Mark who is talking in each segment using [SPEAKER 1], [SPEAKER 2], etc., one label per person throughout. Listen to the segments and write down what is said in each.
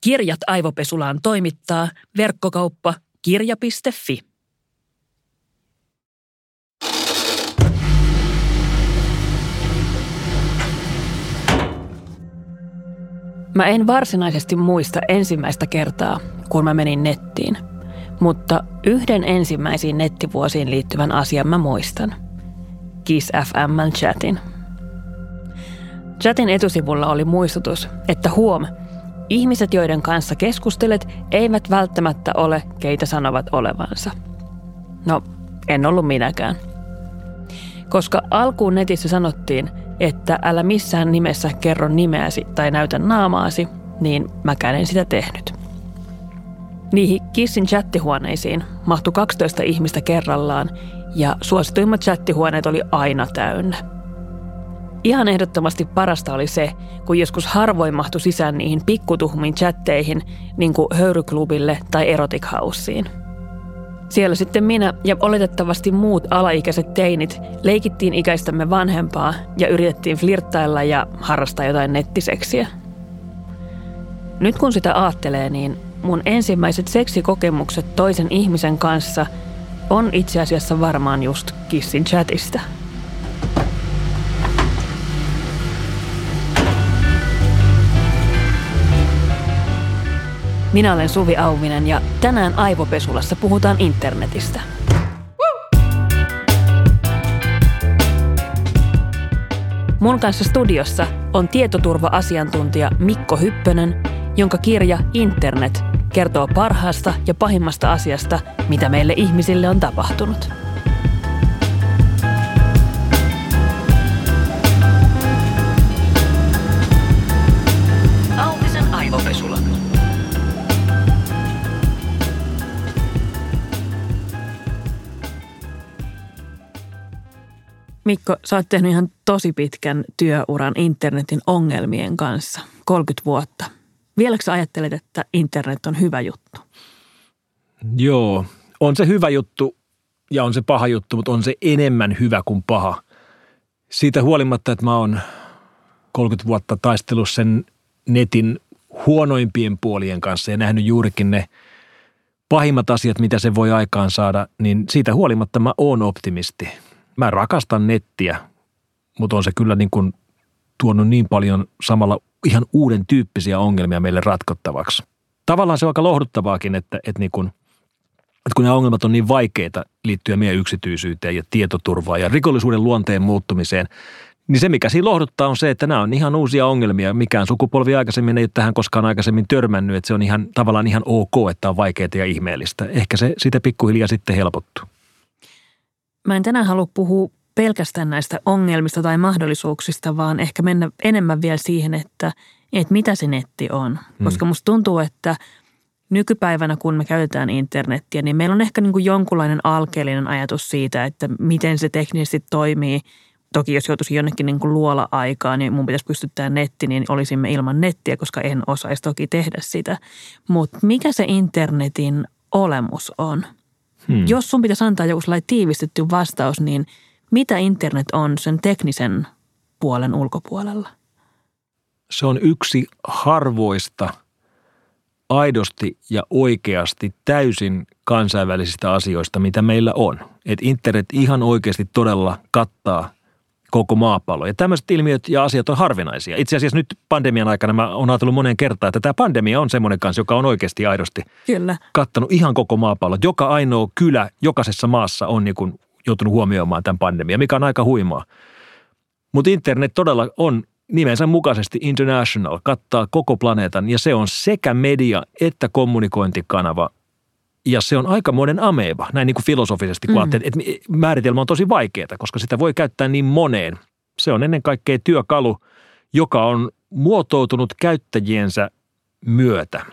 [SPEAKER 1] Kirjat aivopesulaan toimittaa verkkokauppa kirja.fi. Mä en varsinaisesti muista ensimmäistä kertaa, kun mä menin nettiin. Mutta yhden ensimmäisiin nettivuosiin liittyvän asian mä muistan. Kiss FM chatin. Chatin etusivulla oli muistutus, että huom, ihmiset, joiden kanssa keskustelet, eivät välttämättä ole, keitä sanovat olevansa. No, en ollut minäkään. Koska alkuun netissä sanottiin, että älä missään nimessä kerro nimeäsi tai näytä naamaasi, niin mäkään en sitä tehnyt. Niihin Kissin chattihuoneisiin mahtui 12 ihmistä kerrallaan ja suosituimmat chattihuoneet oli aina täynnä. Ihan ehdottomasti parasta oli se, kun joskus harvoin mahtui sisään niihin pikkutuhmiin chatteihin, niin kuin höyryklubille tai erotic houseen – siellä sitten minä ja oletettavasti muut alaikäiset teinit leikittiin ikäistämme vanhempaa ja yritettiin flirttailla ja harrastaa jotain nettiseksiä. Nyt kun sitä aattelee, niin mun ensimmäiset seksikokemukset toisen ihmisen kanssa on itse asiassa varmaan just Kissin chatista – Minä olen Suvi Auvinen ja tänään Aivopesulassa puhutaan internetistä. Mun kanssa studiossa on tietoturva-asiantuntija Mikko Hyppönen, jonka kirja Internet kertoo parhaasta ja pahimmasta asiasta, mitä meille ihmisille on tapahtunut. Mikko, sä oot tehnyt ihan tosi pitkän työuran internetin ongelmien kanssa, 30 vuotta. Vieläkö sä ajattelet, että internet on hyvä juttu?
[SPEAKER 2] Joo, on se hyvä juttu ja on se paha juttu, mutta on se enemmän hyvä kuin paha. Siitä huolimatta, että mä oon 30 vuotta taistellut sen netin huonoimpien puolien kanssa ja nähnyt juurikin ne pahimmat asiat, mitä se voi aikaan saada, niin siitä huolimatta mä oon optimisti – mä rakastan nettiä, mutta on se kyllä niin kuin tuonut niin paljon samalla ihan uuden tyyppisiä ongelmia meille ratkottavaksi. Tavallaan se on aika lohduttavaakin, että, että, niin kuin, että kun nämä ongelmat on niin vaikeita liittyen meidän yksityisyyteen ja tietoturvaan ja rikollisuuden luonteen muuttumiseen, niin se, mikä siinä lohduttaa, on se, että nämä on ihan uusia ongelmia. Mikään sukupolvi aikaisemmin ei ole tähän koskaan aikaisemmin törmännyt, että se on ihan, tavallaan ihan ok, että on vaikeaa ja ihmeellistä. Ehkä se siitä pikkuhiljaa sitten helpottuu.
[SPEAKER 1] Mä en tänään halua puhua pelkästään näistä ongelmista tai mahdollisuuksista, vaan ehkä mennä enemmän vielä siihen, että, että mitä se netti on. Hmm. Koska musta tuntuu, että nykypäivänä kun me käytetään internettiä, niin meillä on ehkä niin kuin jonkunlainen alkeellinen ajatus siitä, että miten se teknisesti toimii. Toki jos joutuisi jonnekin niin kuin luola-aikaan, niin mun pitäisi pystyttää netti, niin olisimme ilman nettiä, koska en osaisi toki tehdä sitä. Mutta mikä se internetin olemus on – Hmm. Jos sun pitäisi antaa joku sellainen tiivistetty vastaus, niin mitä internet on sen teknisen puolen ulkopuolella?
[SPEAKER 2] Se on yksi harvoista aidosti ja oikeasti täysin kansainvälisistä asioista, mitä meillä on. Et internet ihan oikeasti todella kattaa koko maapallo. Ja tämmöiset ilmiöt ja asiat on harvinaisia. Itse asiassa nyt pandemian aikana mä oon ajatellut monen kertaan, että tämä pandemia on semmoinen kanssa, joka on oikeasti aidosti Kyllä. kattanut ihan koko maapallo. Joka ainoa kylä jokaisessa maassa on niin kuin joutunut huomioimaan tämän pandemian, mikä on aika huimaa. Mutta internet todella on nimensä mukaisesti international, kattaa koko planeetan ja se on sekä media että kommunikointikanava ja se on aikamoinen ameba, näin niin kuin filosofisesti, kun mm. että määritelmä on tosi vaikeaa, koska sitä voi käyttää niin moneen. Se on ennen kaikkea työkalu, joka on muotoutunut käyttäjiensä myötä.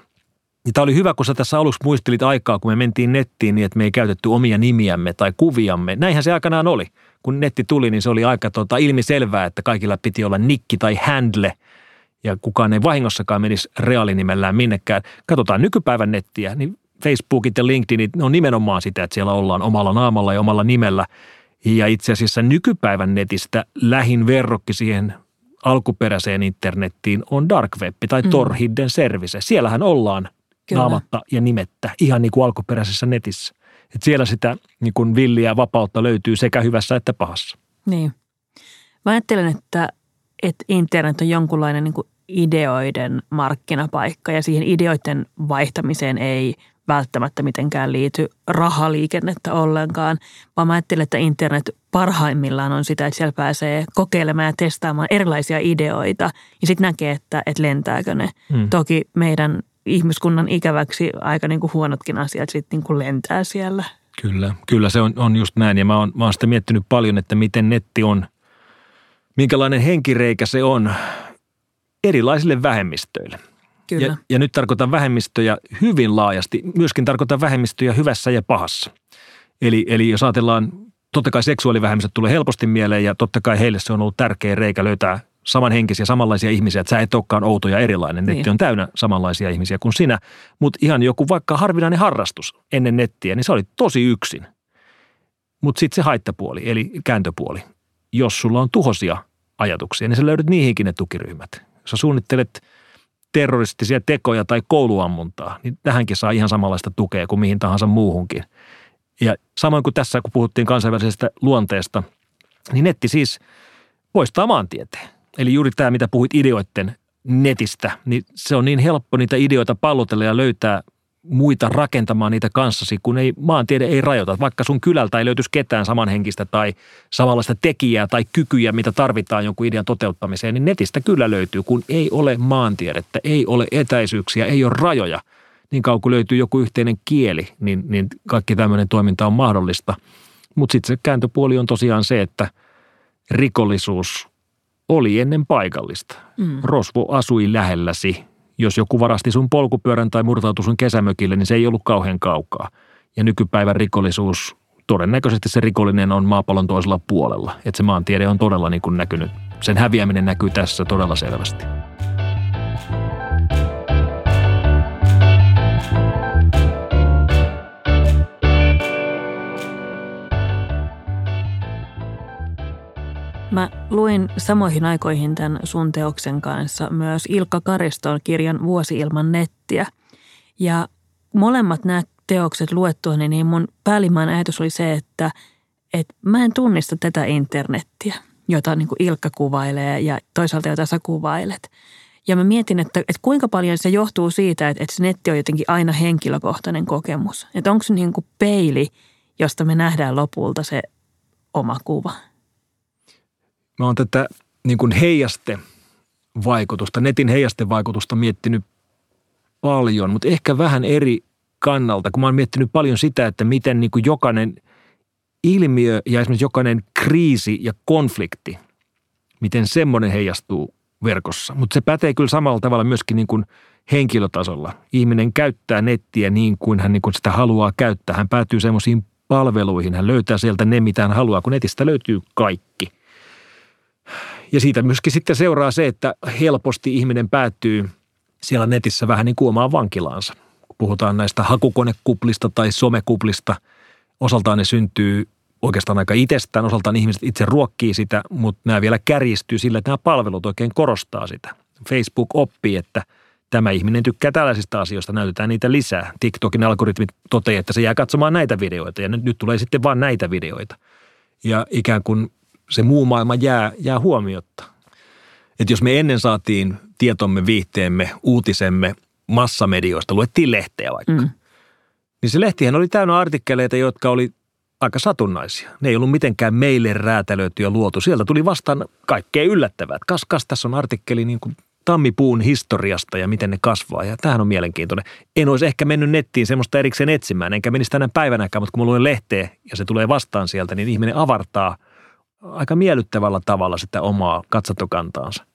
[SPEAKER 2] Ja tämä oli hyvä, kun sä tässä aluksi muistelit aikaa, kun me mentiin nettiin niin, että me ei käytetty omia nimiämme tai kuviamme. Näinhän se aikanaan oli. Kun netti tuli, niin se oli aika tota, ilmiselvää, että kaikilla piti olla nikki tai handle – ja kukaan ei vahingossakaan menisi reaalinimellään minnekään. Katsotaan nykypäivän nettiä, niin Facebookit ja LinkedInit, ne on nimenomaan sitä, että siellä ollaan omalla naamalla ja omalla nimellä. Ja itse asiassa nykypäivän netistä lähin verrokki siihen alkuperäiseen internettiin on dark web tai mm. Tor Hidden Service. Siellähän ollaan Kyllä. naamatta ja nimettä ihan niin kuin alkuperäisessä netissä. Et siellä sitä niin kuin villiä vapautta löytyy sekä hyvässä että pahassa.
[SPEAKER 1] Niin. Mä ajattelen, että, että internet on jonkunlainen niin kuin ideoiden markkinapaikka ja siihen ideoiden vaihtamiseen ei välttämättä mitenkään liity rahaliikennettä ollenkaan, vaan mä ajattelen, että internet parhaimmillaan on sitä, että siellä pääsee kokeilemaan ja testaamaan erilaisia ideoita ja sitten näkee, että, että lentääkö ne. Hmm. Toki meidän ihmiskunnan ikäväksi aika niin kuin huonotkin asiat sitten niin kuin lentää siellä.
[SPEAKER 2] Kyllä, kyllä se on, on just näin ja mä oon, mä oon sitä miettinyt paljon, että miten netti on, minkälainen henkireikä se on erilaisille vähemmistöille.
[SPEAKER 1] Kyllä.
[SPEAKER 2] Ja, ja nyt tarkoitan vähemmistöjä hyvin laajasti, myöskin tarkoitan vähemmistöjä hyvässä ja pahassa. Eli, eli jos ajatellaan, totta kai seksuaalivähemmistöt tulee helposti mieleen ja totta kai heille se on ollut tärkeä reikä löytää samanhenkisiä, samanlaisia ihmisiä, että sä et olekaan outo ja erilainen. Netti niin. on täynnä samanlaisia ihmisiä kuin sinä, mutta ihan joku vaikka harvinainen harrastus ennen nettiä, niin se oli tosi yksin. Mutta sitten se haittapuoli, eli kääntöpuoli. Jos sulla on tuhosia ajatuksia, niin sä löydät niihinkin ne tukiryhmät. Sä suunnittelet terroristisia tekoja tai kouluammuntaa, niin tähänkin saa ihan samanlaista tukea kuin mihin tahansa muuhunkin. Ja samoin kuin tässä, kun puhuttiin kansainvälisestä luonteesta, niin netti siis poistaa maantieteen. Eli juuri tämä, mitä puhuit ideoiden netistä, niin se on niin helppo niitä ideoita pallotella ja löytää muita rakentamaan niitä kanssasi, kun ei, maantiede ei rajoita. Vaikka sun kylältä ei löytyisi ketään samanhenkistä tai samanlaista tekijää tai kykyjä, mitä tarvitaan jonkun idean toteuttamiseen, niin netistä kyllä löytyy, kun ei ole maantiedettä, ei ole etäisyyksiä, ei ole rajoja. Niin kauan kuin löytyy joku yhteinen kieli, niin, niin kaikki tämmöinen toiminta on mahdollista. Mutta sitten se kääntöpuoli on tosiaan se, että rikollisuus oli ennen paikallista. Mm. Rosvo asui lähelläsi. Jos joku varasti sun polkupyörän tai murtautui sun kesämökille, niin se ei ollut kauhean kaukaa. Ja nykypäivän rikollisuus, todennäköisesti se rikollinen on maapallon toisella puolella. Että se maantiede on todella niin kuin näkynyt. Sen häviäminen näkyy tässä todella selvästi.
[SPEAKER 1] Mä luin samoihin aikoihin tämän sun teoksen kanssa myös Ilkka Kariston kirjan Vuosi ilman nettiä. Ja molemmat nämä teokset luettua, niin mun päällimmäinen ajatus oli se, että, että mä en tunnista tätä internettiä, jota niin kuin Ilkka kuvailee ja toisaalta jota sä kuvailet. Ja mä mietin, että, että kuinka paljon se johtuu siitä, että, että se netti on jotenkin aina henkilökohtainen kokemus. Että onko se niin kuin peili, josta me nähdään lopulta se oma kuva –
[SPEAKER 2] mä oon tätä niin kuin heijaste vaikutusta, netin heijastevaikutusta miettinyt paljon, mutta ehkä vähän eri kannalta, kun mä oon miettinyt paljon sitä, että miten niin kuin jokainen ilmiö ja esimerkiksi jokainen kriisi ja konflikti, miten semmoinen heijastuu verkossa. Mutta se pätee kyllä samalla tavalla myöskin niin kuin henkilötasolla. Ihminen käyttää nettiä niin kuin hän niin kuin sitä haluaa käyttää. Hän päätyy semmoisiin palveluihin, hän löytää sieltä ne, mitä hän haluaa, kun netistä löytyy kaikki. Ja siitä myöskin sitten seuraa se, että helposti ihminen päättyy siellä netissä vähän niin kuin vankilaansa. Kun puhutaan näistä hakukonekuplista tai somekuplista, osaltaan ne syntyy oikeastaan aika itsestään, osaltaan ihmiset itse ruokkii sitä, mutta nämä vielä kärjistyy sillä, että nämä palvelut oikein korostaa sitä. Facebook oppii, että tämä ihminen tykkää tällaisista asioista, näytetään niitä lisää. TikTokin algoritmit toteaa, että se jää katsomaan näitä videoita ja nyt, nyt tulee sitten vain näitä videoita. Ja ikään kuin se muu maailma jää, jää huomiotta. Että jos me ennen saatiin tietomme, viihteemme, uutisemme massamedioista, luettiin lehteä vaikka, mm. niin se lehtihän oli täynnä artikkeleita, jotka oli aika satunnaisia. Ne ei ollut mitenkään meille räätälöity ja luotu. Sieltä tuli vastaan kaikkea yllättävää. Kas, kas, tässä on artikkeli niin kuin tammipuun historiasta ja miten ne kasvaa. Ja tämähän on mielenkiintoinen. En olisi ehkä mennyt nettiin semmoista erikseen etsimään, enkä menisi tänä päivänäkään, mutta kun mä luen lehteä ja se tulee vastaan sieltä, niin ihminen avartaa – aika miellyttävällä tavalla sitä omaa katsotokantaansa.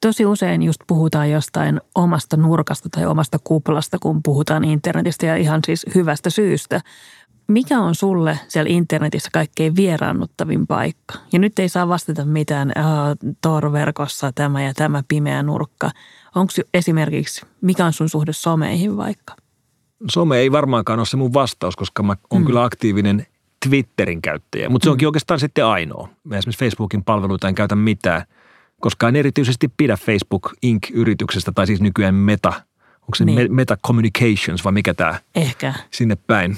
[SPEAKER 1] Tosi usein just puhutaan jostain omasta nurkasta tai omasta kuplasta, kun puhutaan internetistä ja ihan siis hyvästä syystä. Mikä on sulle siellä internetissä kaikkein vieraannuttavin paikka? Ja nyt ei saa vastata mitään Tor-verkossa tämä ja tämä pimeä nurkka. Onko esimerkiksi, mikä on sun suhde someihin vaikka?
[SPEAKER 2] Some ei varmaankaan ole se mun vastaus, koska mä oon mm. kyllä aktiivinen Twitterin käyttäjä, mutta se onkin mm. oikeastaan sitten ainoa. Mä esimerkiksi Facebookin palveluita en käytä mitään. koska en erityisesti pidä Facebook Inc.-yrityksestä, tai siis nykyään Meta. Onko se
[SPEAKER 1] Niin.
[SPEAKER 2] Meta Communications vai mikä tämä?
[SPEAKER 1] Ehkä.
[SPEAKER 2] sinne päin.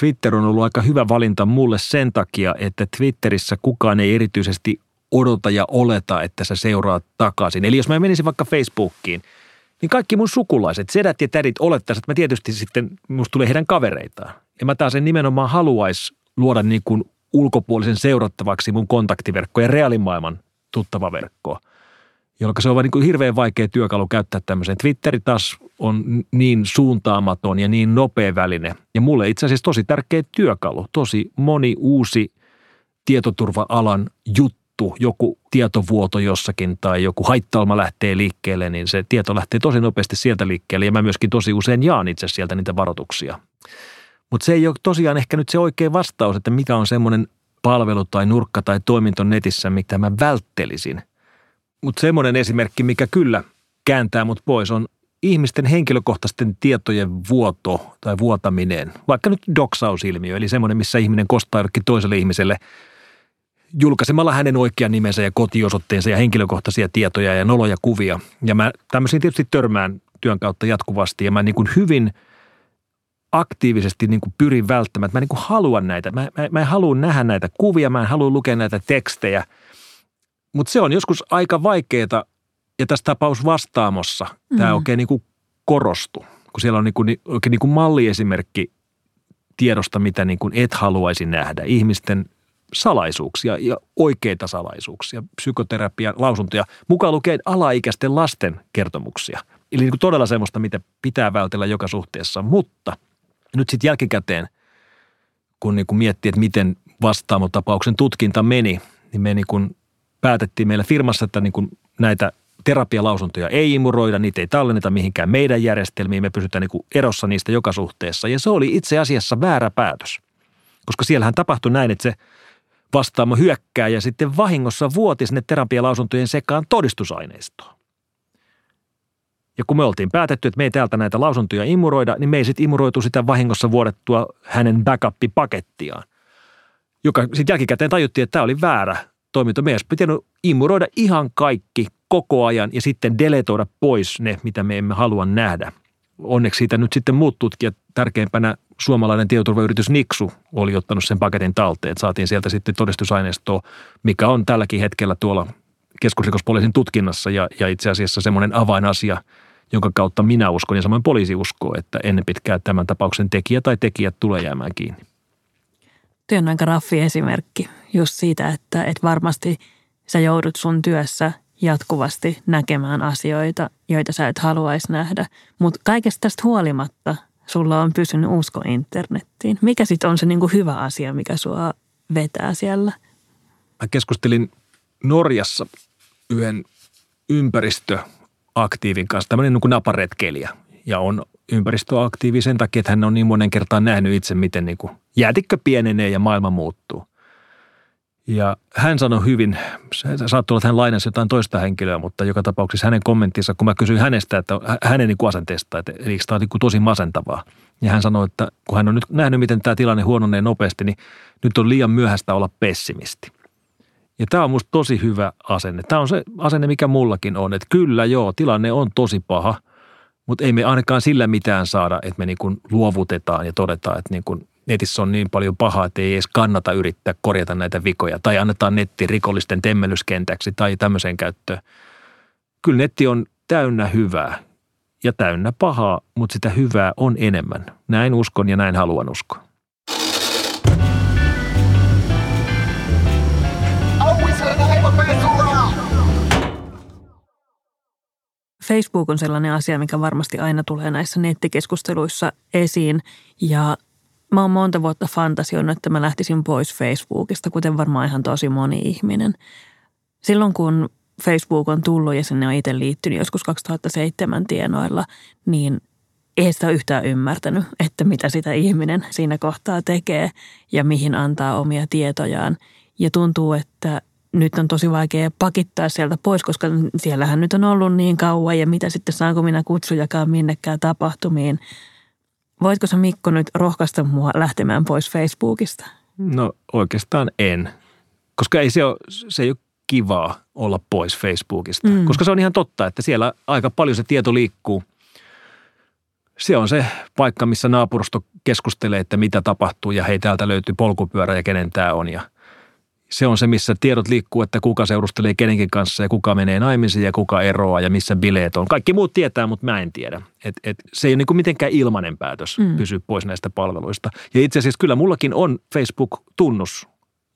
[SPEAKER 2] Twitter on ollut aika hyvä valinta mulle sen takia, että Twitterissä kukaan ei erityisesti odota ja oleta, että sä seuraat takaisin. Eli jos mä menisin vaikka Facebookiin, niin kaikki mun sukulaiset, sedät ja tädit olettaisivat, että mä tietysti sitten, musta tulee heidän kavereitaan. Ja mä taas en nimenomaan haluaisi luoda niin kuin ulkopuolisen seurattavaksi mun kontaktiverkko ja reaalimaailman tuttava verkkoa jolloin se on vaan niin kuin hirveän vaikea työkalu käyttää tämmöiseen. Twitteri taas on niin suuntaamaton ja niin nopea väline. Ja mulle itse asiassa tosi tärkeä työkalu. Tosi moni uusi tietoturva-alan juttu, joku tietovuoto jossakin tai joku haittailma lähtee liikkeelle, niin se tieto lähtee tosi nopeasti sieltä liikkeelle. Ja mä myöskin tosi usein jaan itse sieltä niitä varoituksia. Mutta se ei ole tosiaan ehkä nyt se oikea vastaus, että mikä on semmoinen palvelu tai nurkka tai toiminto netissä, mitä mä välttelisin – mutta semmoinen esimerkki, mikä kyllä kääntää mut pois, on ihmisten henkilökohtaisten tietojen vuoto tai vuotaminen. Vaikka nyt doksausilmiö, eli semmoinen, missä ihminen kostaa jollekin toiselle ihmiselle julkaisemalla hänen oikean nimensä ja kotiosoitteensa ja henkilökohtaisia tietoja ja noloja kuvia. Ja mä tämmöisiin tietysti törmään työn kautta jatkuvasti ja mä niin kuin hyvin aktiivisesti niin kuin pyrin välttämään, että mä niin kuin haluan näitä. Mä, mä, mä en halua nähdä näitä kuvia, mä en halua lukea näitä tekstejä – mutta se on joskus aika vaikeaa, ja tässä tapaus vastaamossa mm. tämä oikein niin kuin korostui, kun siellä on niin kuin, oikein niin kuin malliesimerkki tiedosta, mitä niin kuin et haluaisi nähdä. Ihmisten salaisuuksia ja oikeita salaisuuksia, psykoterapia, lausuntoja, mukaan lukee alaikäisten lasten kertomuksia. Eli niin kuin todella semmoista, mitä pitää vältellä joka suhteessa. Mutta nyt sitten jälkikäteen, kun niin kuin miettii, että miten vastaamotapauksen tutkinta meni, niin me niin kuin päätettiin meillä firmassa, että niin kuin näitä terapialausuntoja ei imuroida, niitä ei tallenneta mihinkään meidän järjestelmiin, me pysytään niin kuin erossa niistä joka suhteessa. Ja se oli itse asiassa väärä päätös, koska siellähän tapahtui näin, että se vastaamo hyökkää ja sitten vahingossa vuoti sinne terapialausuntojen sekaan todistusaineistoa. Ja kun me oltiin päätetty, että me ei täältä näitä lausuntoja imuroida, niin me ei sitten imuroitu sitä vahingossa vuodettua hänen backup-pakettiaan, joka sitten jälkikäteen tajuttiin, että tämä oli väärä toiminto. Meidän olisi pitänyt imuroida ihan kaikki koko ajan ja sitten deletoida pois ne, mitä me emme halua nähdä. Onneksi siitä nyt sitten muut tutkijat, tärkeimpänä suomalainen tietoturvayritys Niksu oli ottanut sen paketin talteen. Että saatiin sieltä sitten todistusaineistoa, mikä on tälläkin hetkellä tuolla keskusrikospoliisin tutkinnassa ja, ja itse asiassa semmoinen avainasia, jonka kautta minä uskon ja samoin poliisi uskoo, että ennen pitkää tämän tapauksen tekijä tai tekijät tulee jäämään kiinni.
[SPEAKER 1] Tuo on aika raffi esimerkki just siitä, että, että varmasti sä joudut sun työssä jatkuvasti näkemään asioita, joita sä et haluaisi nähdä. Mutta kaikesta tästä huolimatta sulla on pysynyt usko internettiin. Mikä sitten on se niinku hyvä asia, mikä sua vetää siellä?
[SPEAKER 2] Mä keskustelin Norjassa yhden ympäristöaktiivin kanssa, tämmöinen niin kuin naparetkeilijä. Ja on ympäristöaktiivi sen takia, että hän on niin monen kertaan nähnyt itse, miten niin kuin jäätikkö pienenee ja maailma muuttuu. Ja hän sanoi hyvin, saattoi olla, että hän lainasi jotain toista henkilöä, mutta joka tapauksessa hänen kommenttinsa, kun mä kysyin hänestä, että hänen niin asenteesta, että eli tämä on niin tosi masentavaa. Ja hän sanoi, että kun hän on nyt nähnyt, miten tämä tilanne huononee nopeasti, niin nyt on liian myöhäistä olla pessimisti. Ja tämä on musta tosi hyvä asenne. Tämä on se asenne, mikä mullakin on, että kyllä joo, tilanne on tosi paha, mutta ei me ainakaan sillä mitään saada, että me niin luovutetaan ja todetaan, että niin netissä on niin paljon pahaa, että ei edes kannata yrittää korjata näitä vikoja. Tai annetaan netti rikollisten temmellyskentäksi tai tämmöiseen käyttöön. Kyllä netti on täynnä hyvää ja täynnä pahaa, mutta sitä hyvää on enemmän. Näin uskon ja näin haluan uskoa.
[SPEAKER 1] Facebook on sellainen asia, mikä varmasti aina tulee näissä nettikeskusteluissa esiin. Ja mä oon monta vuotta fantasioinut, että mä lähtisin pois Facebookista, kuten varmaan ihan tosi moni ihminen. Silloin kun Facebook on tullut ja sinne on itse liittynyt joskus 2007 tienoilla, niin ei sitä yhtään ymmärtänyt, että mitä sitä ihminen siinä kohtaa tekee ja mihin antaa omia tietojaan. Ja tuntuu, että nyt on tosi vaikea pakittaa sieltä pois, koska siellähän nyt on ollut niin kauan ja mitä sitten saanko minä kutsujakaan minnekään tapahtumiin. Voitko sä Mikko nyt rohkaista mua lähtemään pois Facebookista?
[SPEAKER 2] No oikeastaan en, koska ei se, ole, se ei ole kivaa olla pois Facebookista. Mm. Koska se on ihan totta, että siellä aika paljon se tieto liikkuu. Se on se paikka, missä naapurusto keskustelee, että mitä tapahtuu ja hei täältä löytyy polkupyörä ja kenen tämä on ja – se on se, missä tiedot liikkuu, että kuka seurustelee kenenkin kanssa ja kuka menee naimisiin ja kuka eroaa ja missä bileet on. Kaikki muut tietää, mutta mä en tiedä. Et, et se ei ole niin mitenkään ilmainen päätös mm. pysyä pois näistä palveluista. Ja itse asiassa kyllä mullakin on Facebook-tunnus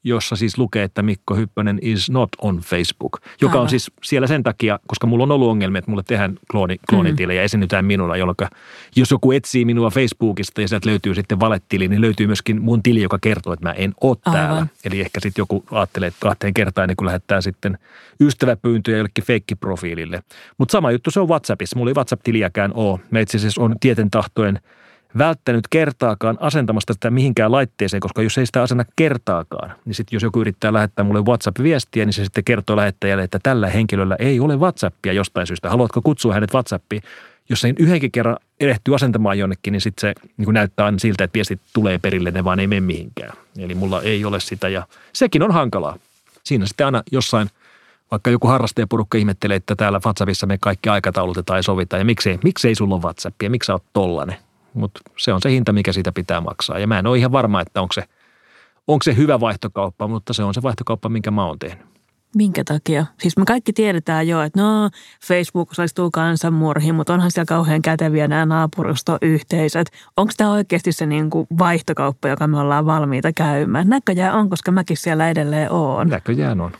[SPEAKER 2] jossa siis lukee, että Mikko Hyppönen is not on Facebook, joka Aivan. on siis siellä sen takia, koska mulla on ollut ongelmia, että mulle tehdään klooni, kloonitili mm. ja esiinnytään minulla, jolloin jos joku etsii minua Facebookista ja sieltä löytyy sitten valettili, niin löytyy myöskin mun tili, joka kertoo, että mä en ole Aivan. täällä. Eli ehkä sitten joku ajattelee, että kahteen kertaan, niin kun lähettää sitten ystäväpyyntöjä jollekin feikkiprofiilille. Mutta sama juttu se on WhatsAppissa. Mulla ei WhatsApp-tiliäkään ole. Mä itse asiassa on tieten tahtoen – välttänyt kertaakaan asentamasta sitä mihinkään laitteeseen, koska jos ei sitä asena kertaakaan, niin sitten jos joku yrittää lähettää mulle WhatsApp-viestiä, niin se sitten kertoo lähettäjälle, että tällä henkilöllä ei ole WhatsAppia jostain syystä. Haluatko kutsua hänet WhatsAppiin? Jos se yhdenkin kerran erehtyy asentamaan jonnekin, niin sitten se niin näyttää aina siltä, että viestit tulee perille, ne vaan ei mene mihinkään. Eli mulla ei ole sitä ja sekin on hankalaa. Siinä sitten aina jossain vaikka joku harrastajaporukka ihmettelee, että täällä WhatsAppissa me kaikki aikataulutetaan ja sovitaan, ja miksei, miksei sulla ole WhatsAppia, miksi sä oot tollanen? Mutta se on se hinta, mikä siitä pitää maksaa. Ja mä en ole ihan varma, että onko se, onko se hyvä vaihtokauppa, mutta se on se vaihtokauppa, minkä mä oon tehnyt.
[SPEAKER 1] Minkä takia? Siis me kaikki tiedetään jo, että no Facebook osallistuu kansanmurhiin, mutta onhan siellä kauhean käteviä nämä naapurustoyhteisöt. Onko tämä oikeasti se niin kuin vaihtokauppa, joka me ollaan valmiita käymään? Näköjään on, koska mäkin siellä edelleen oon.
[SPEAKER 2] Näköjään on.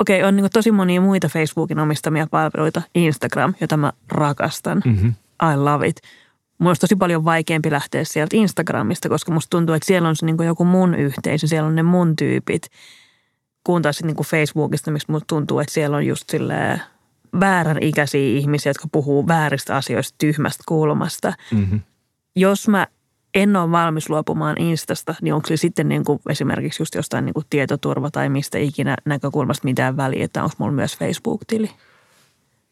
[SPEAKER 1] Okei, okay, on niin tosi monia muita Facebookin omistamia palveluita. Instagram, jota mä rakastan. Mm-hmm. I love it. Mun olisi tosi paljon vaikeampi lähteä sieltä Instagramista, koska musta tuntuu, että siellä on se niin kuin joku mun yhteisö, siellä on ne mun tyypit. Kun taas niin kuin Facebookista, mistä musta tuntuu, että siellä on just silleen väärän ikäisiä ihmisiä, jotka puhuu vääristä asioista tyhmästä kulmasta. Mm-hmm. Jos mä en ole valmis luopumaan Instasta, niin onko se sitten niin kuin esimerkiksi just jostain niin kuin tietoturva tai mistä ikinä näkökulmasta mitään väliä, että onko mulla myös Facebook-tili?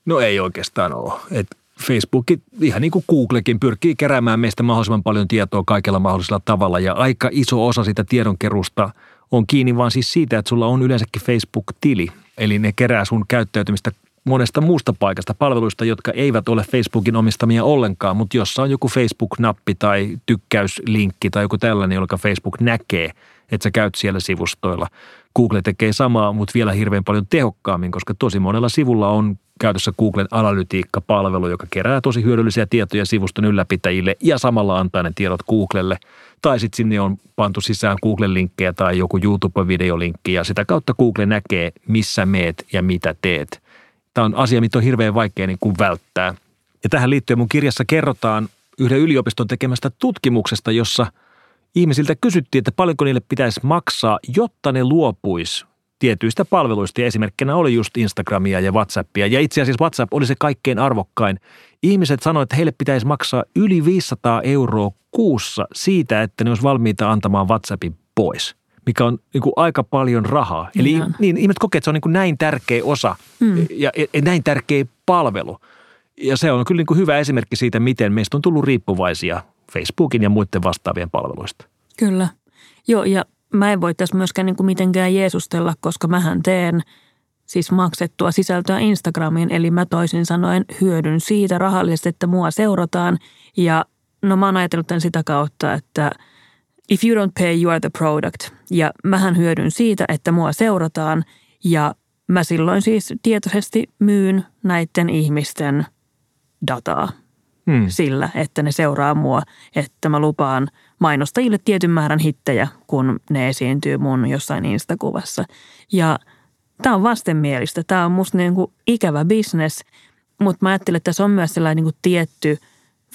[SPEAKER 2] No ei oikeastaan ole. Et Facebook, ihan niin kuin Googlekin, pyrkii keräämään meistä mahdollisimman paljon tietoa kaikella mahdollisella tavalla ja aika iso osa sitä tiedonkerusta on kiinni vaan siis siitä, että sulla on yleensäkin Facebook-tili. Eli ne kerää sun käyttäytymistä monesta muusta paikasta, palveluista, jotka eivät ole Facebookin omistamia ollenkaan, mutta jossa on joku Facebook-nappi tai tykkäyslinkki tai joku tällainen, jolloin Facebook näkee, että sä käyt siellä sivustoilla. Google tekee samaa, mutta vielä hirveän paljon tehokkaammin, koska tosi monella sivulla on käytössä Googlen analytiikka-palvelu, joka kerää tosi hyödyllisiä tietoja sivuston ylläpitäjille ja samalla antaa ne tiedot Googlelle. Tai sitten sinne on pantu sisään Google-linkkejä tai joku YouTube-videolinkki ja sitä kautta Google näkee, missä meet ja mitä teet. Tämä on asia, mitä on hirveän vaikea niin kuin välttää. Ja tähän liittyen mun kirjassa kerrotaan yhden yliopiston tekemästä tutkimuksesta, jossa ihmisiltä kysyttiin, että paljonko niille pitäisi maksaa, jotta ne luopuisi tietyistä palveluista ja esimerkkinä oli just Instagramia ja WhatsAppia. Ja itse asiassa WhatsApp oli se kaikkein arvokkain. Ihmiset sanoivat, että heille pitäisi maksaa yli 500 euroa kuussa siitä, että ne olisi valmiita antamaan WhatsAppin pois mikä on niin kuin aika paljon rahaa. Eli Ihan. niin, ihmiset kokee, että se on niin kuin näin tärkeä osa mm. ja, ja näin tärkeä palvelu. Ja se on kyllä niin kuin hyvä esimerkki siitä, miten meistä on tullut riippuvaisia Facebookin ja muiden vastaavien palveluista.
[SPEAKER 1] Kyllä. Joo, ja mä en voi tässä myöskään niin kuin mitenkään jeesustella, koska mähän teen siis maksettua sisältöä Instagramiin. Eli mä toisin sanoen hyödyn siitä rahallisesti, että mua seurataan. Ja no mä oon ajatellut tämän sitä kautta, että if you don't pay, you are the product. Ja mähän hyödyn siitä, että mua seurataan ja mä silloin siis tietoisesti myyn näiden ihmisten dataa hmm. sillä, että ne seuraa mua, että mä lupaan mainostajille tietyn määrän hittejä, kun ne esiintyy mun jossain Instakuvassa. Ja tämä on vastenmielistä. Tämä on musta niin kuin ikävä bisnes, mutta mä ajattelen, että tässä on myös sellainen niin kuin tietty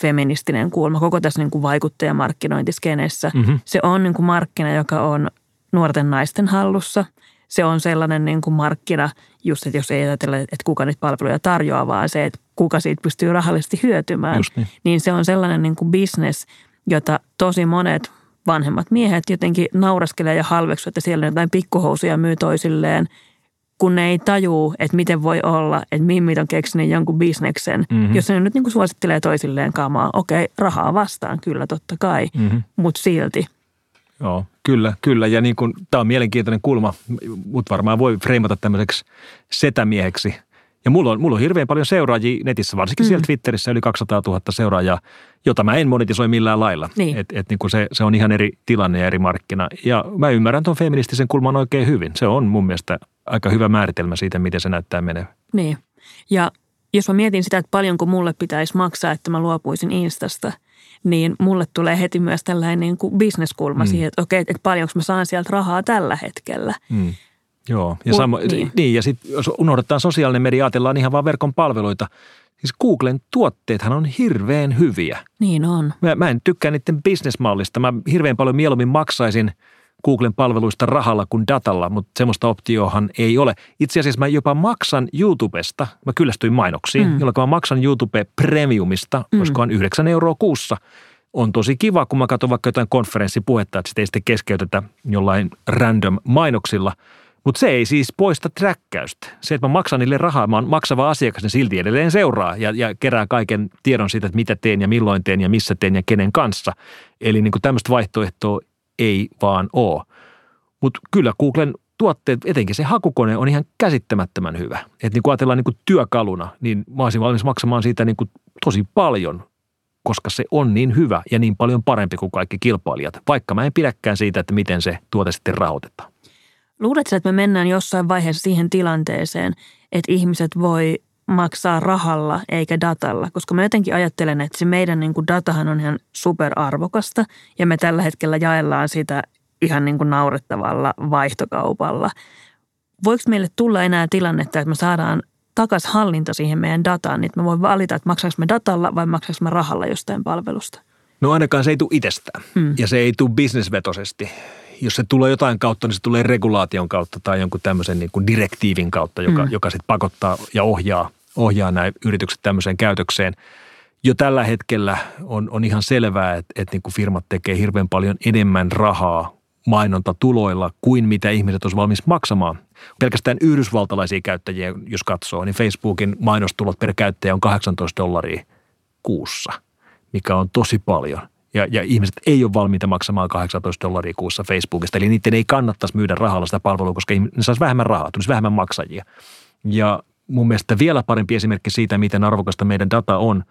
[SPEAKER 1] feministinen kulma koko tässä niin kuin vaikuttajamarkkinointiskeneessä. Mm-hmm. Se on niin kuin markkina, joka on nuorten naisten hallussa. Se on sellainen niin kuin markkina, just että jos ei ajatella, että kuka niitä palveluja tarjoaa, vaan se, että kuka siitä pystyy rahallisesti hyötymään. niin. niin se on sellainen niin kuin business, jota tosi monet vanhemmat miehet jotenkin nauraskelee ja halveksuvat, että siellä jotain pikkuhousuja myy toisilleen, kun ne ei tajuu, että miten voi olla, että mimmit on keksinyt jonkun bisneksen, mm-hmm. jos ne nyt niin kuin suosittelee toisilleen kamaa. Okei, rahaa vastaan kyllä totta kai, mm-hmm. mutta silti.
[SPEAKER 2] Joo, Kyllä, kyllä. Ja niin kuin, tämä on mielenkiintoinen kulma, mutta varmaan voi freimata tämmöiseksi setämieheksi. Ja mulla on, mulla on hirveän paljon seuraajia netissä, varsinkin mm. siellä Twitterissä yli 200 000 seuraajaa, jota mä en monetisoi millään lailla.
[SPEAKER 1] Niin.
[SPEAKER 2] Et, et niin kuin se, se on ihan eri tilanne ja eri markkina. Ja mä ymmärrän tuon feministisen kulman oikein hyvin. Se on mun mielestä aika hyvä määritelmä siitä, miten se näyttää menevän.
[SPEAKER 1] Niin. Ja jos mä mietin sitä, että paljonko mulle pitäisi maksaa, että mä luopuisin Instasta – niin mulle tulee heti myös tällainen niin kuin bisneskulma mm. siihen, että okei, että paljonko mä saan sieltä rahaa tällä hetkellä.
[SPEAKER 2] Mm. Joo, ja, sama, niin. niin, ja sitten jos unohdetaan sosiaalinen media, ajatellaan ihan vaan verkon palveluita. Siis Googlen tuotteethan on hirveän hyviä.
[SPEAKER 1] Niin on.
[SPEAKER 2] Mä, mä en tykkää niiden bisnesmallista. Mä hirveän paljon mieluummin maksaisin – Googlen palveluista rahalla kuin datalla, mutta semmoista optiohan ei ole. Itse asiassa mä jopa maksan YouTubesta, mä kyllästyin mainoksiin, mm. jolloin mä maksan YouTube Premiumista, mm. on 9 euroa kuussa. On tosi kiva, kun mä katson vaikka jotain konferenssipuhetta, että sitä ei sitten keskeytetä jollain random mainoksilla. Mutta se ei siis poista träkkäystä. Se, että mä maksan niille rahaa, mä oon maksava asiakas, ne silti edelleen seuraa ja, ja kerää kaiken tiedon siitä, että mitä teen ja milloin teen ja missä teen ja kenen kanssa. Eli niin tämmöistä vaihtoehtoa ei vaan ole. Mutta kyllä Googlen tuotteet, etenkin se hakukone on ihan käsittämättömän hyvä. Että niin kun ajatellaan niin kuin työkaluna, niin mä olisin valmis maksamaan siitä niin tosi paljon, koska se on niin hyvä ja niin paljon parempi kuin kaikki kilpailijat, vaikka mä en pidäkään siitä, että miten se tuote sitten rahoitetaan.
[SPEAKER 1] Luuletko, että me mennään jossain vaiheessa siihen tilanteeseen, että ihmiset voi maksaa rahalla eikä datalla, koska mä jotenkin ajattelen, että se meidän niin kuin datahan on ihan superarvokasta ja me tällä hetkellä jaellaan sitä ihan niin kuin naurettavalla vaihtokaupalla. Voiko meille tulla enää tilannetta, että me saadaan takas hallinta siihen meidän dataan, niin että me voin valita, että maksaanko me datalla vai maksaanko me rahalla jostain palvelusta?
[SPEAKER 2] No ainakaan se ei tule itsestään hmm. ja se ei tule bisnesvetoisesti. Jos se tulee jotain kautta, niin se tulee regulaation kautta tai jonkun tämmöisen niin kuin direktiivin kautta, joka, hmm. joka sitten pakottaa ja ohjaa ohjaa nämä yritykset tämmöiseen käytökseen. Jo tällä hetkellä on, on ihan selvää, että, että niin kuin firmat tekee hirveän paljon enemmän rahaa mainontatuloilla kuin mitä ihmiset olisi valmis maksamaan. Pelkästään yhdysvaltalaisia käyttäjiä, jos katsoo, niin Facebookin mainostulot per käyttäjä on 18 dollaria kuussa, mikä on tosi paljon. Ja, ja ihmiset ei ole valmiita maksamaan 18 dollaria kuussa Facebookista, eli niiden ei kannattaisi myydä rahalla sitä palvelua, koska ne saisi vähemmän rahaa, tulisi vähemmän maksajia. Ja mun mielestä vielä parempi esimerkki siitä, miten arvokasta meidän data on,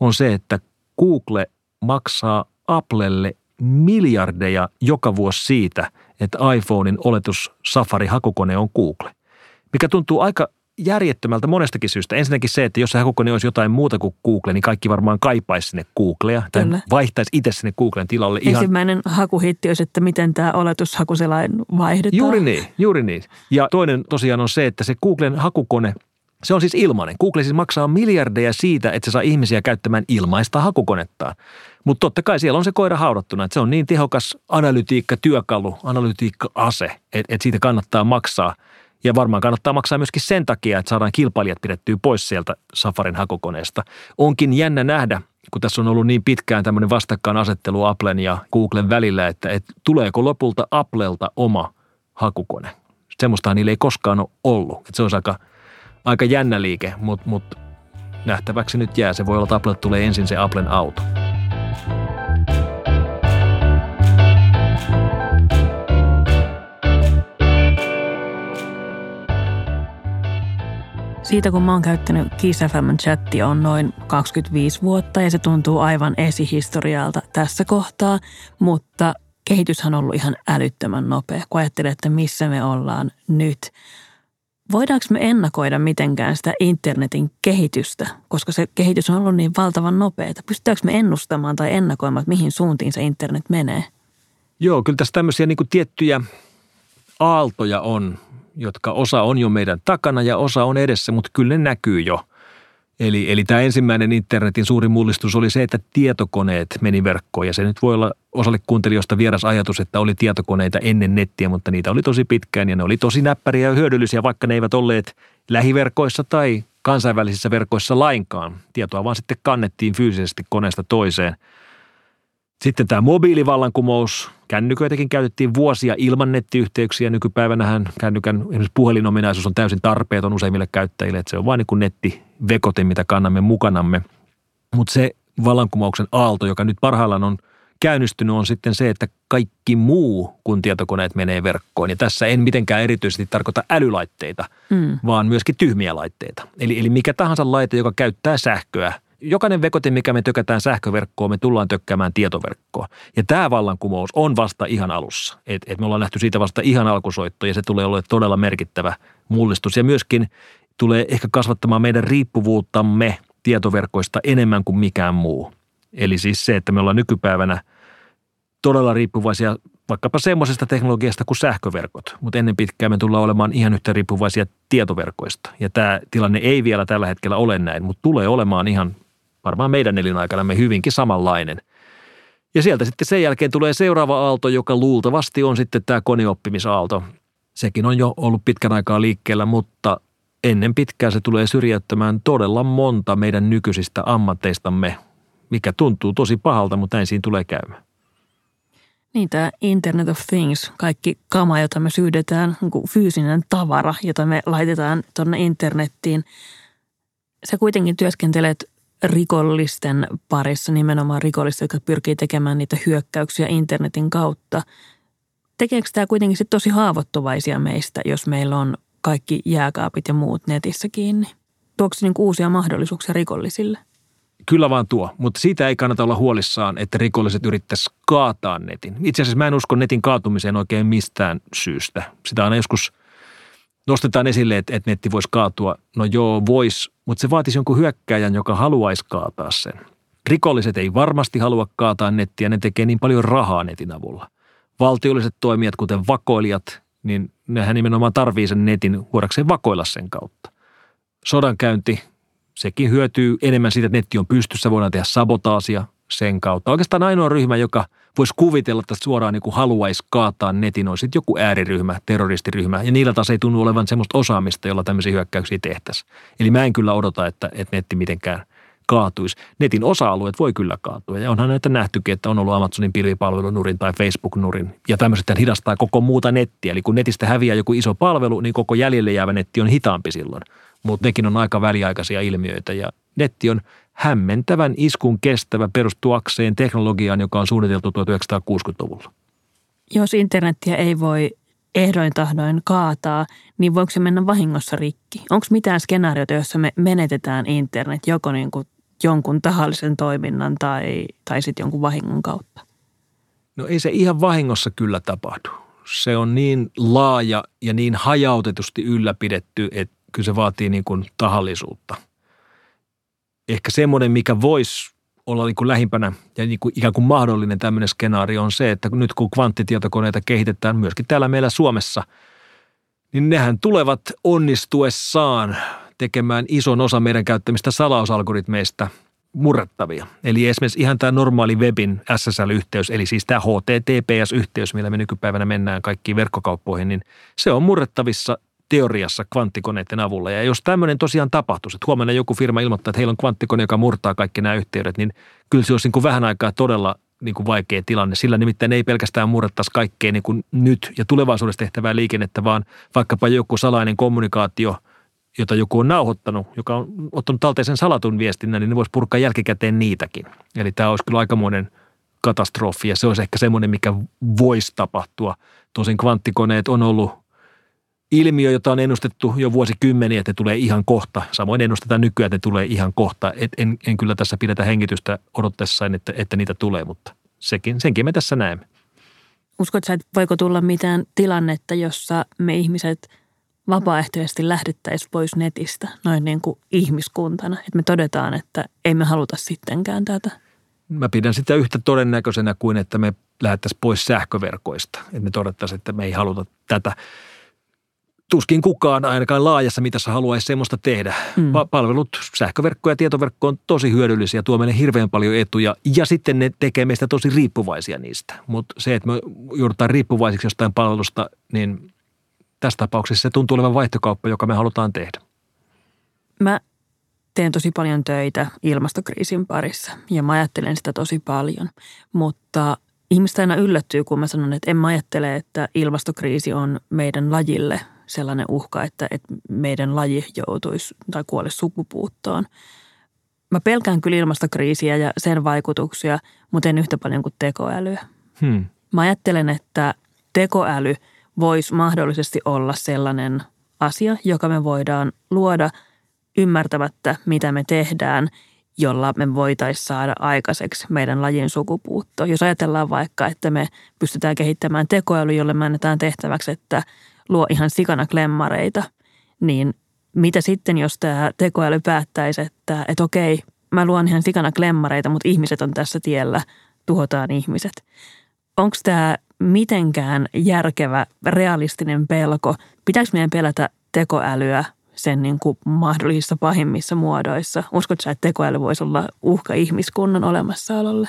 [SPEAKER 2] on se, että Google maksaa Applelle miljardeja joka vuosi siitä, että iPhonein oletus Safari-hakukone on Google. Mikä tuntuu aika järjettömältä monestakin syystä. Ensinnäkin se, että jos se hakukone olisi jotain muuta kuin Google, niin kaikki varmaan kaipaisi sinne Googlea tai Kyllä. vaihtaisi itse sinne Googlen tilalle.
[SPEAKER 1] Ensimmäinen ihan... hakuhitti olisi, että miten tämä oletushakuselain vaihdetaan.
[SPEAKER 2] Juuri niin, juuri niin. Ja toinen tosiaan on se, että se Googlen hakukone se on siis ilmainen. Google siis maksaa miljardeja siitä, että se saa ihmisiä käyttämään ilmaista hakukonettaan. Mutta totta kai siellä on se koira haudattuna, että se on niin tehokas analytiikka-työkalu, analytiikka-ase, että, että siitä kannattaa maksaa. Ja varmaan kannattaa maksaa myöskin sen takia, että saadaan kilpailijat pidettyä pois sieltä Safarin hakukoneesta. Onkin jännä nähdä, kun tässä on ollut niin pitkään tämmöinen vastakkainasettelu Applen ja Googlen välillä, että, että tuleeko lopulta Applelta oma hakukone. Semmoista niillä ei koskaan ole ollut. Että se olisi aika – aika jännä liike, mutta mut nähtäväksi nyt jää. Se voi olla, että Apple tulee ensin se Applen auto.
[SPEAKER 1] Siitä kun mä oon käyttänyt Kiss FM chattia on noin 25 vuotta ja se tuntuu aivan esihistorialta tässä kohtaa, mutta kehityshän on ollut ihan älyttömän nopea, kun ajattelee, että missä me ollaan nyt – Voidaanko me ennakoida mitenkään sitä internetin kehitystä, koska se kehitys on ollut niin valtavan nopeaa? Pystytäänkö me ennustamaan tai ennakoimaan, että mihin suuntiin se internet menee?
[SPEAKER 2] Joo, kyllä tässä tämmöisiä niin tiettyjä aaltoja on, jotka osa on jo meidän takana ja osa on edessä, mutta kyllä ne näkyy jo – Eli, eli tämä ensimmäinen internetin suuri mullistus oli se, että tietokoneet meni verkkoon. Ja se nyt voi olla osalle kuuntelijoista vieras ajatus, että oli tietokoneita ennen nettiä, mutta niitä oli tosi pitkään ja ne oli tosi näppäriä ja hyödyllisiä, vaikka ne eivät olleet lähiverkoissa tai kansainvälisissä verkoissa lainkaan. Tietoa vaan sitten kannettiin fyysisesti koneesta toiseen. Sitten tämä mobiilivallankumous. Kännyköitäkin käytettiin vuosia ilman nettiyhteyksiä. Nykypäivänähän kännykän esimerkiksi puhelinominaisuus on täysin tarpeeton useimmille käyttäjille. Että se on vain niin kuin nettivekote, mitä kannamme mukanamme. Mutta se vallankumouksen aalto, joka nyt parhaillaan on käynnistynyt on sitten se, että kaikki muu kuin tietokoneet menee verkkoon. Ja tässä en mitenkään erityisesti tarkoita älylaitteita, mm. vaan myöskin tyhmiä laitteita. Eli, eli mikä tahansa laite, joka käyttää sähköä. Jokainen vekote, mikä me tökätään sähköverkkoon, me tullaan tökkäämään tietoverkkoon. Ja tämä vallankumous on vasta ihan alussa. Et, et me ollaan nähty siitä vasta ihan alkusoitto ja se tulee olemaan todella merkittävä mullistus. Ja myöskin tulee ehkä kasvattamaan meidän riippuvuuttamme tietoverkoista enemmän kuin mikään muu. Eli siis se, että me ollaan nykypäivänä todella riippuvaisia vaikkapa semmoisesta teknologiasta kuin sähköverkot, mutta ennen pitkään me tullaan olemaan ihan yhtä riippuvaisia tietoverkoista. Ja tämä tilanne ei vielä tällä hetkellä ole näin, mutta tulee olemaan ihan varmaan meidän elinaikanamme hyvinkin samanlainen. Ja sieltä sitten sen jälkeen tulee seuraava aalto, joka luultavasti on sitten tämä koneoppimisaalto. Sekin on jo ollut pitkän aikaa liikkeellä, mutta ennen pitkää se tulee syrjäyttämään todella monta meidän nykyisistä ammatteistamme, mikä tuntuu tosi pahalta, mutta näin siinä tulee käymään.
[SPEAKER 1] Niin, tämä Internet of Things, kaikki kama, jota me syydetään, niin fyysinen tavara, jota me laitetaan tuonne internettiin. Sä kuitenkin työskentelet rikollisten parissa, nimenomaan rikollista, jotka pyrkii tekemään niitä hyökkäyksiä internetin kautta. Tekeekö tämä kuitenkin sit tosi haavoittuvaisia meistä, jos meillä on kaikki jääkaapit ja muut netissä kiinni? Tuoksi niin uusia mahdollisuuksia rikollisille?
[SPEAKER 2] Kyllä vaan tuo, mutta siitä ei kannata olla huolissaan, että rikolliset yrittäisi kaataa netin. Itse asiassa mä en usko netin kaatumiseen oikein mistään syystä. Sitä aina joskus nostetaan esille, että, että netti voisi kaatua. No joo, voisi, mutta se vaatisi jonkun hyökkäjän, joka haluaisi kaataa sen. Rikolliset ei varmasti halua kaataa nettiä, ne tekee niin paljon rahaa netin avulla. Valtiolliset toimijat, kuten vakoilijat, niin nehän nimenomaan tarvii sen netin voidakseen vakoilla sen kautta. Sodankäynti, sekin hyötyy enemmän siitä, että netti on pystyssä, voidaan tehdä sabotaasia sen kautta. Oikeastaan ainoa ryhmä, joka voisi kuvitella, että suoraan niin haluaisi kaataa netin, on sitten joku ääriryhmä, terroristiryhmä, ja niillä taas ei tunnu olevan semmoista osaamista, jolla tämmöisiä hyökkäyksiä tehtäisiin. Eli mä en kyllä odota, että, että netti mitenkään kaatuisi. Netin osa-alueet voi kyllä kaatua, ja onhan näitä nähtykin, että on ollut Amazonin pilvipalvelunurin tai Facebook-nurin, ja tämmöiset hidastaa koko muuta nettiä. Eli kun netistä häviää joku iso palvelu, niin koko jäljelle jäävä netti on hitaampi silloin mutta nekin on aika väliaikaisia ilmiöitä ja netti on hämmentävän iskun kestävä perustuakseen teknologiaan, joka on suunniteltu 1960-luvulla.
[SPEAKER 1] Jos internettiä ei voi ehdoin tahdoin kaataa, niin voiko se mennä vahingossa rikki? Onko mitään skenaarioita, joissa me menetetään internet joko niin kuin jonkun tahallisen toiminnan tai, tai sitten jonkun vahingon kautta?
[SPEAKER 2] No ei se ihan vahingossa kyllä tapahdu. Se on niin laaja ja niin hajautetusti ylläpidetty, että kyllä se vaatii niin kuin tahallisuutta. Ehkä semmoinen, mikä voisi olla niin kuin lähimpänä ja niin kuin ikään kuin mahdollinen tämmöinen skenaario on se, että nyt kun kvanttitietokoneita kehitetään myöskin täällä meillä Suomessa, niin nehän tulevat onnistuessaan tekemään ison osa meidän käyttämistä salausalgoritmeista murrettavia. Eli esimerkiksi ihan tämä normaali webin SSL-yhteys, eli siis tämä HTTPS-yhteys, millä me nykypäivänä mennään kaikkiin verkkokauppoihin, niin se on murrettavissa teoriassa kvanttikoneiden avulla. Ja jos tämmöinen tosiaan tapahtuisi, että huomenna joku firma ilmoittaa, että heillä on kvanttikone, joka murtaa kaikki nämä yhteydet, niin kyllä se olisi niin kuin vähän aikaa todella niin kuin vaikea tilanne. Sillä nimittäin ei pelkästään murrettaisi kaikkea niin kuin nyt ja tulevaisuudessa tehtävää liikennettä, vaan vaikkapa joku salainen kommunikaatio, jota joku on nauhoittanut, joka on ottanut talteen sen salatun viestinnän, niin ne voisi purkaa jälkikäteen niitäkin. Eli tämä olisi kyllä aikamoinen katastrofi ja se olisi ehkä semmoinen, mikä voisi tapahtua. Tosin kvanttikoneet on ollut ilmiö, jota on ennustettu jo vuosikymmeniä, että tulee ihan kohta. Samoin ennustetaan nykyään, että ne tulee ihan kohta. Et en, en kyllä tässä pidetä hengitystä odottaessaan, että, että niitä tulee, mutta sekin, senkin me tässä näemme.
[SPEAKER 1] Uskotko että voiko tulla mitään tilannetta, jossa me ihmiset vapaaehtoisesti lähdettäisiin pois netistä noin niin kuin ihmiskuntana? Että me todetaan, että ei me haluta sittenkään tätä.
[SPEAKER 2] Mä pidän sitä yhtä todennäköisenä kuin, että me lähdettäisiin pois sähköverkoista. Että me todettaisiin, että me ei haluta tätä tuskin kukaan ainakaan laajassa mitassa haluaisi semmoista tehdä. Mm. Palvelut, sähköverkko ja tietoverkko on tosi hyödyllisiä, tuo meille hirveän paljon etuja ja sitten ne tekee meistä tosi riippuvaisia niistä. Mutta se, että me joudutaan riippuvaisiksi jostain palvelusta, niin tässä tapauksessa se tuntuu olevan vaihtokauppa, joka me halutaan tehdä.
[SPEAKER 1] Mä teen tosi paljon töitä ilmastokriisin parissa ja mä ajattelen sitä tosi paljon, mutta ihmistä aina yllättyy, kun mä sanon, että en mä ajattele, että ilmastokriisi on meidän lajille – sellainen uhka, että, että meidän laji joutuisi tai kuolisi sukupuuttoon. Mä pelkään kyllä ilmastokriisiä ja sen vaikutuksia, mutta en yhtä paljon kuin tekoälyä. Hmm. Mä ajattelen, että tekoäly voisi mahdollisesti olla sellainen asia, joka me voidaan luoda ymmärtämättä, mitä me tehdään, jolla me voitaisiin saada aikaiseksi meidän lajin sukupuutto. Jos ajatellaan vaikka, että me pystytään kehittämään tekoäly, jolle me annetaan tehtäväksi, että luo ihan sikana klemmareita, niin mitä sitten, jos tämä tekoäly päättäisi, että, että okei, mä luon ihan sikana klemmareita, mutta ihmiset on tässä tiellä, tuhotaan ihmiset. Onko tämä mitenkään järkevä, realistinen pelko? Pitääkö meidän pelätä tekoälyä sen niin kuin mahdollisissa pahimmissa muodoissa? Uskotko sä, että tekoäly voisi olla uhka ihmiskunnan olemassaololle?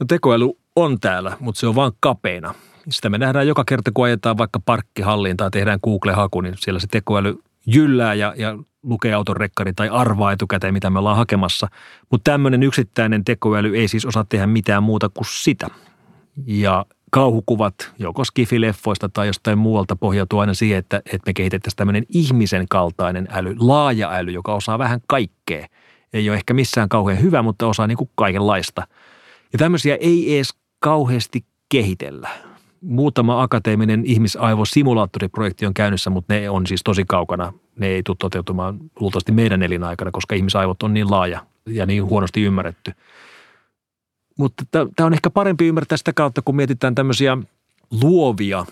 [SPEAKER 2] No tekoäly on täällä, mutta se on vain kapeina. Sitä me nähdään joka kerta, kun ajetaan vaikka parkkihalliin tai tehdään Google-haku, niin siellä se tekoäly jyllää ja, ja lukee auton rekkari tai arvaa etukäteen, mitä me ollaan hakemassa. Mutta tämmöinen yksittäinen tekoäly ei siis osaa tehdä mitään muuta kuin sitä. Ja kauhukuvat joko skifileffoista tai jostain muualta pohjautuu aina siihen, että, että me kehitettäisiin tämmöinen ihmisen kaltainen äly, laaja äly, joka osaa vähän kaikkea. Ei ole ehkä missään kauhean hyvä, mutta osaa niin kuin kaikenlaista. Ja tämmöisiä ei edes kauheasti kehitellä. Muutama akateeminen ihmisaivosimulaattoriprojekti on käynnissä, mutta ne on siis tosi kaukana. Ne ei tule toteutumaan luultavasti meidän elinaikana, koska ihmisaivot on niin laaja ja niin huonosti ymmärretty – mutta tämä on ehkä parempi ymmärtää sitä kautta, kun mietitään tämmöisiä luovia,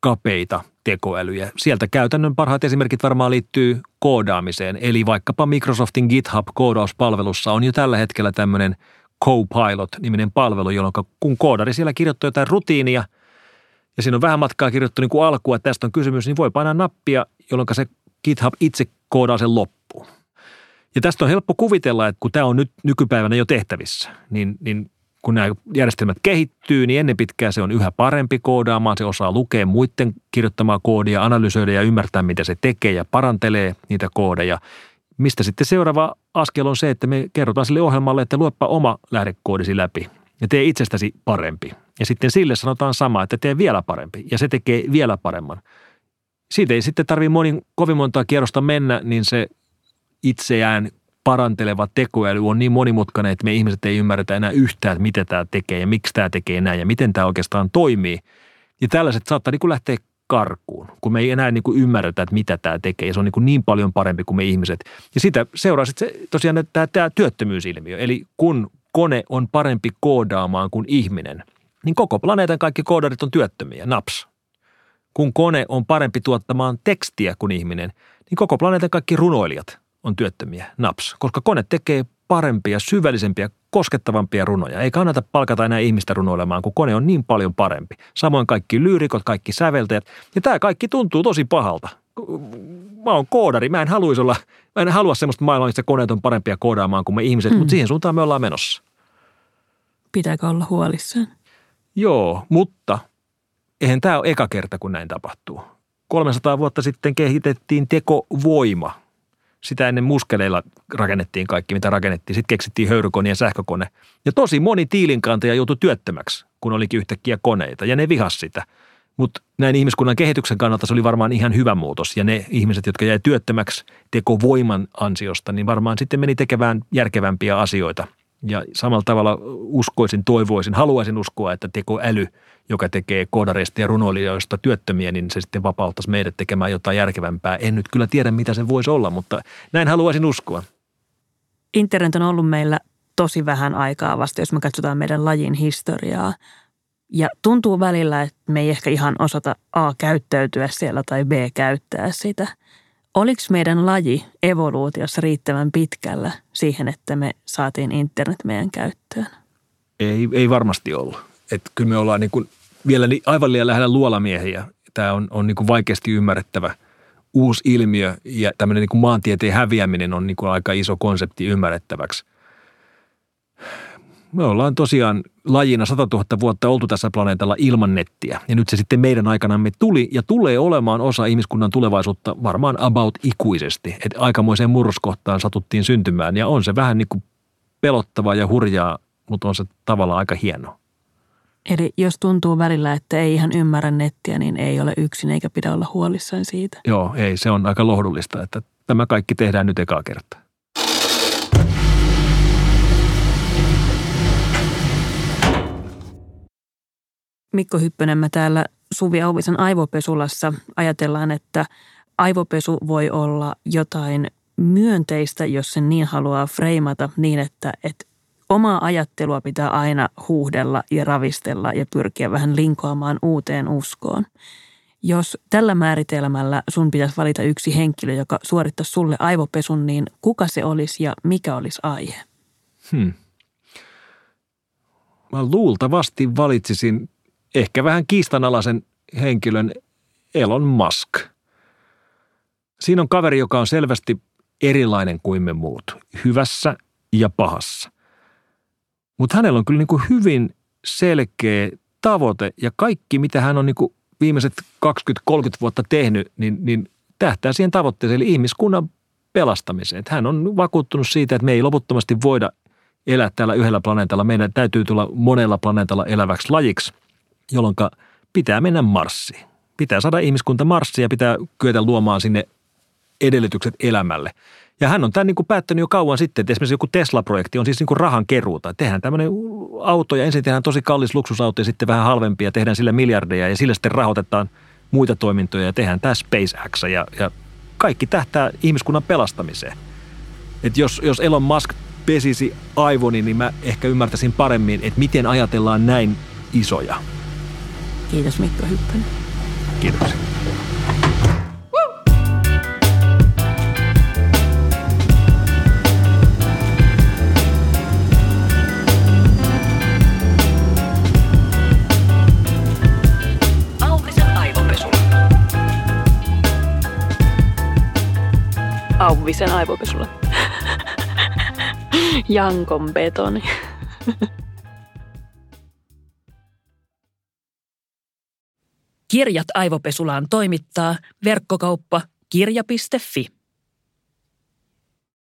[SPEAKER 2] kapeita tekoälyjä. Sieltä käytännön parhaat esimerkit varmaan liittyy koodaamiseen. Eli vaikkapa Microsoftin GitHub-koodauspalvelussa on jo tällä hetkellä tämmöinen Copilot-niminen palvelu, jolloin kun koodari siellä kirjoittaa jotain rutiinia ja siinä on vähän matkaa kirjoittu niin kuin alkua, että tästä on kysymys, niin voi painaa nappia, jolloin se GitHub itse koodaa sen loppuun. Ja tästä on helppo kuvitella, että kun tämä on nyt nykypäivänä jo tehtävissä, niin, niin kun nämä järjestelmät kehittyy, niin ennen pitkää se on yhä parempi koodaamaan. Se osaa lukea muiden kirjoittamaa koodia, analysoida ja ymmärtää, mitä se tekee ja parantelee niitä koodeja. Mistä sitten seuraava askel on se, että me kerrotaan sille ohjelmalle, että luepa oma lähdekoodisi läpi ja tee itsestäsi parempi. Ja sitten sille sanotaan sama, että tee vielä parempi ja se tekee vielä paremman. Siitä ei sitten tarvitse moni, kovin montaa kierrosta mennä, niin se itseään paranteleva tekoäly on niin monimutkainen, että me ihmiset ei ymmärretä enää yhtään, että mitä tämä tekee ja miksi tämä tekee näin ja miten tämä oikeastaan toimii. Ja tällaiset saattaa niin kuin lähteä karkuun, kun me ei enää niin kuin ymmärretä, että mitä tämä tekee. Ja se on niin, kuin niin paljon parempi kuin me ihmiset. Ja sitä seuraa sitten se, tosiaan tämä, tämä työttömyysilmiö. Eli kun kone on parempi koodaamaan kuin ihminen, niin koko planeetan kaikki koodarit on työttömiä, naps. Kun kone on parempi tuottamaan tekstiä kuin ihminen, niin koko planeetan kaikki runoilijat on työttömiä, naps, koska kone tekee parempia, syvällisempiä, koskettavampia runoja. Ei kannata palkata enää ihmistä runoilemaan, kun kone on niin paljon parempi. Samoin kaikki lyyrikot, kaikki säveltäjät. Ja tämä kaikki tuntuu tosi pahalta. Mä oon koodari, mä en haluaisi olla, mä en halua semmoista maailmaa, missä koneet on parempia koodaamaan kuin me ihmiset, hmm. mutta siihen suuntaan me ollaan menossa.
[SPEAKER 1] Pitääkö olla huolissaan?
[SPEAKER 2] Joo, mutta eihän tämä ole eka kerta, kun näin tapahtuu. 300 vuotta sitten kehitettiin tekovoima – sitä ennen muskeleilla rakennettiin kaikki, mitä rakennettiin. Sitten keksittiin höyrykone ja sähkökone. Ja tosi moni tiilinkantaja joutui työttömäksi, kun olikin yhtäkkiä koneita. Ja ne vihas sitä. Mutta näin ihmiskunnan kehityksen kannalta se oli varmaan ihan hyvä muutos. Ja ne ihmiset, jotka jäi työttömäksi tekovoiman ansiosta, niin varmaan sitten meni tekemään järkevämpiä asioita. Ja samalla tavalla uskoisin, toivoisin, haluaisin uskoa, että tekoäly – joka tekee koodareista ja runoilijoista työttömiä, niin se sitten vapauttaisi meidät tekemään jotain järkevämpää. En nyt kyllä tiedä, mitä se voisi olla, mutta näin haluaisin uskoa.
[SPEAKER 1] Internet on ollut meillä tosi vähän aikaa vasta, jos me katsotaan meidän lajin historiaa. Ja tuntuu välillä, että me ei ehkä ihan osata A käyttäytyä siellä tai B käyttää sitä. Oliko meidän laji evoluutiossa riittävän pitkällä siihen, että me saatiin internet meidän käyttöön?
[SPEAKER 2] Ei, ei varmasti ollut. Että kyllä me ollaan niin kuin vielä aivan liian lähellä luolamiehiä. Tämä on, on niin kuin vaikeasti ymmärrettävä uusi ilmiö ja tämmöinen niin kuin maantieteen häviäminen on niin kuin aika iso konsepti ymmärrettäväksi. Me ollaan tosiaan lajina 100 000 vuotta oltu tässä planeetalla ilman nettiä. Ja nyt se sitten meidän aikanamme tuli ja tulee olemaan osa ihmiskunnan tulevaisuutta varmaan about ikuisesti. Että aikamoiseen murroskohtaan satuttiin syntymään ja on se vähän niin kuin pelottavaa ja hurjaa, mutta on se tavallaan aika hienoa.
[SPEAKER 1] Eli jos tuntuu välillä, että ei ihan ymmärrä nettiä, niin ei ole yksin eikä pidä olla huolissaan siitä.
[SPEAKER 2] Joo, ei. Se on aika lohdullista, että tämä kaikki tehdään nyt ekaa kertaa.
[SPEAKER 1] Mikko Hyppönen, me täällä Suvi Auvisen aivopesulassa ajatellaan, että aivopesu voi olla jotain myönteistä, jos sen niin haluaa freimata niin, että, että omaa ajattelua pitää aina huuhdella ja ravistella ja pyrkiä vähän linkoamaan uuteen uskoon. Jos tällä määritelmällä sun pitäisi valita yksi henkilö, joka suorittaisi sulle aivopesun, niin kuka se olisi ja mikä olisi aihe? Hmm.
[SPEAKER 2] Mä luultavasti valitsisin ehkä vähän kiistanalaisen henkilön Elon Musk. Siinä on kaveri, joka on selvästi erilainen kuin me muut, hyvässä ja pahassa. Mutta hänellä on kyllä niin kuin hyvin selkeä tavoite ja kaikki, mitä hän on niin kuin viimeiset 20-30 vuotta tehnyt, niin, niin tähtää siihen tavoitteeseen, eli ihmiskunnan pelastamiseen. Hän on vakuuttunut siitä, että me ei loputtomasti voida elää täällä yhdellä planeetalla. Meidän täytyy tulla monella planeetalla eläväksi lajiksi, jolloin pitää mennä Marsiin. Pitää saada ihmiskunta Marsiin ja pitää kyetä luomaan sinne edellytykset elämälle. Ja hän on tämän niin kuin päättänyt jo kauan sitten, että esimerkiksi joku Tesla-projekti on siis niin kuin rahan keruuta. Tehdään tämmöinen auto ja ensin tehdään tosi kallis luksusauto ja sitten vähän halvempia ja tehdään sille miljardeja ja sillä sitten rahoitetaan muita toimintoja ja tehdään tämä SpaceX ja, ja kaikki tähtää ihmiskunnan pelastamiseen. Et jos, jos Elon Musk pesisi aivoni, niin mä ehkä ymmärtäisin paremmin, että miten ajatellaan näin isoja.
[SPEAKER 1] Kiitos Mikko Hyppönen.
[SPEAKER 2] Kiitoksia.
[SPEAKER 1] Auvisen aivopesulla. Jankon betoni. Kirjat aivopesulaan toimittaa verkkokauppa kirja.fi.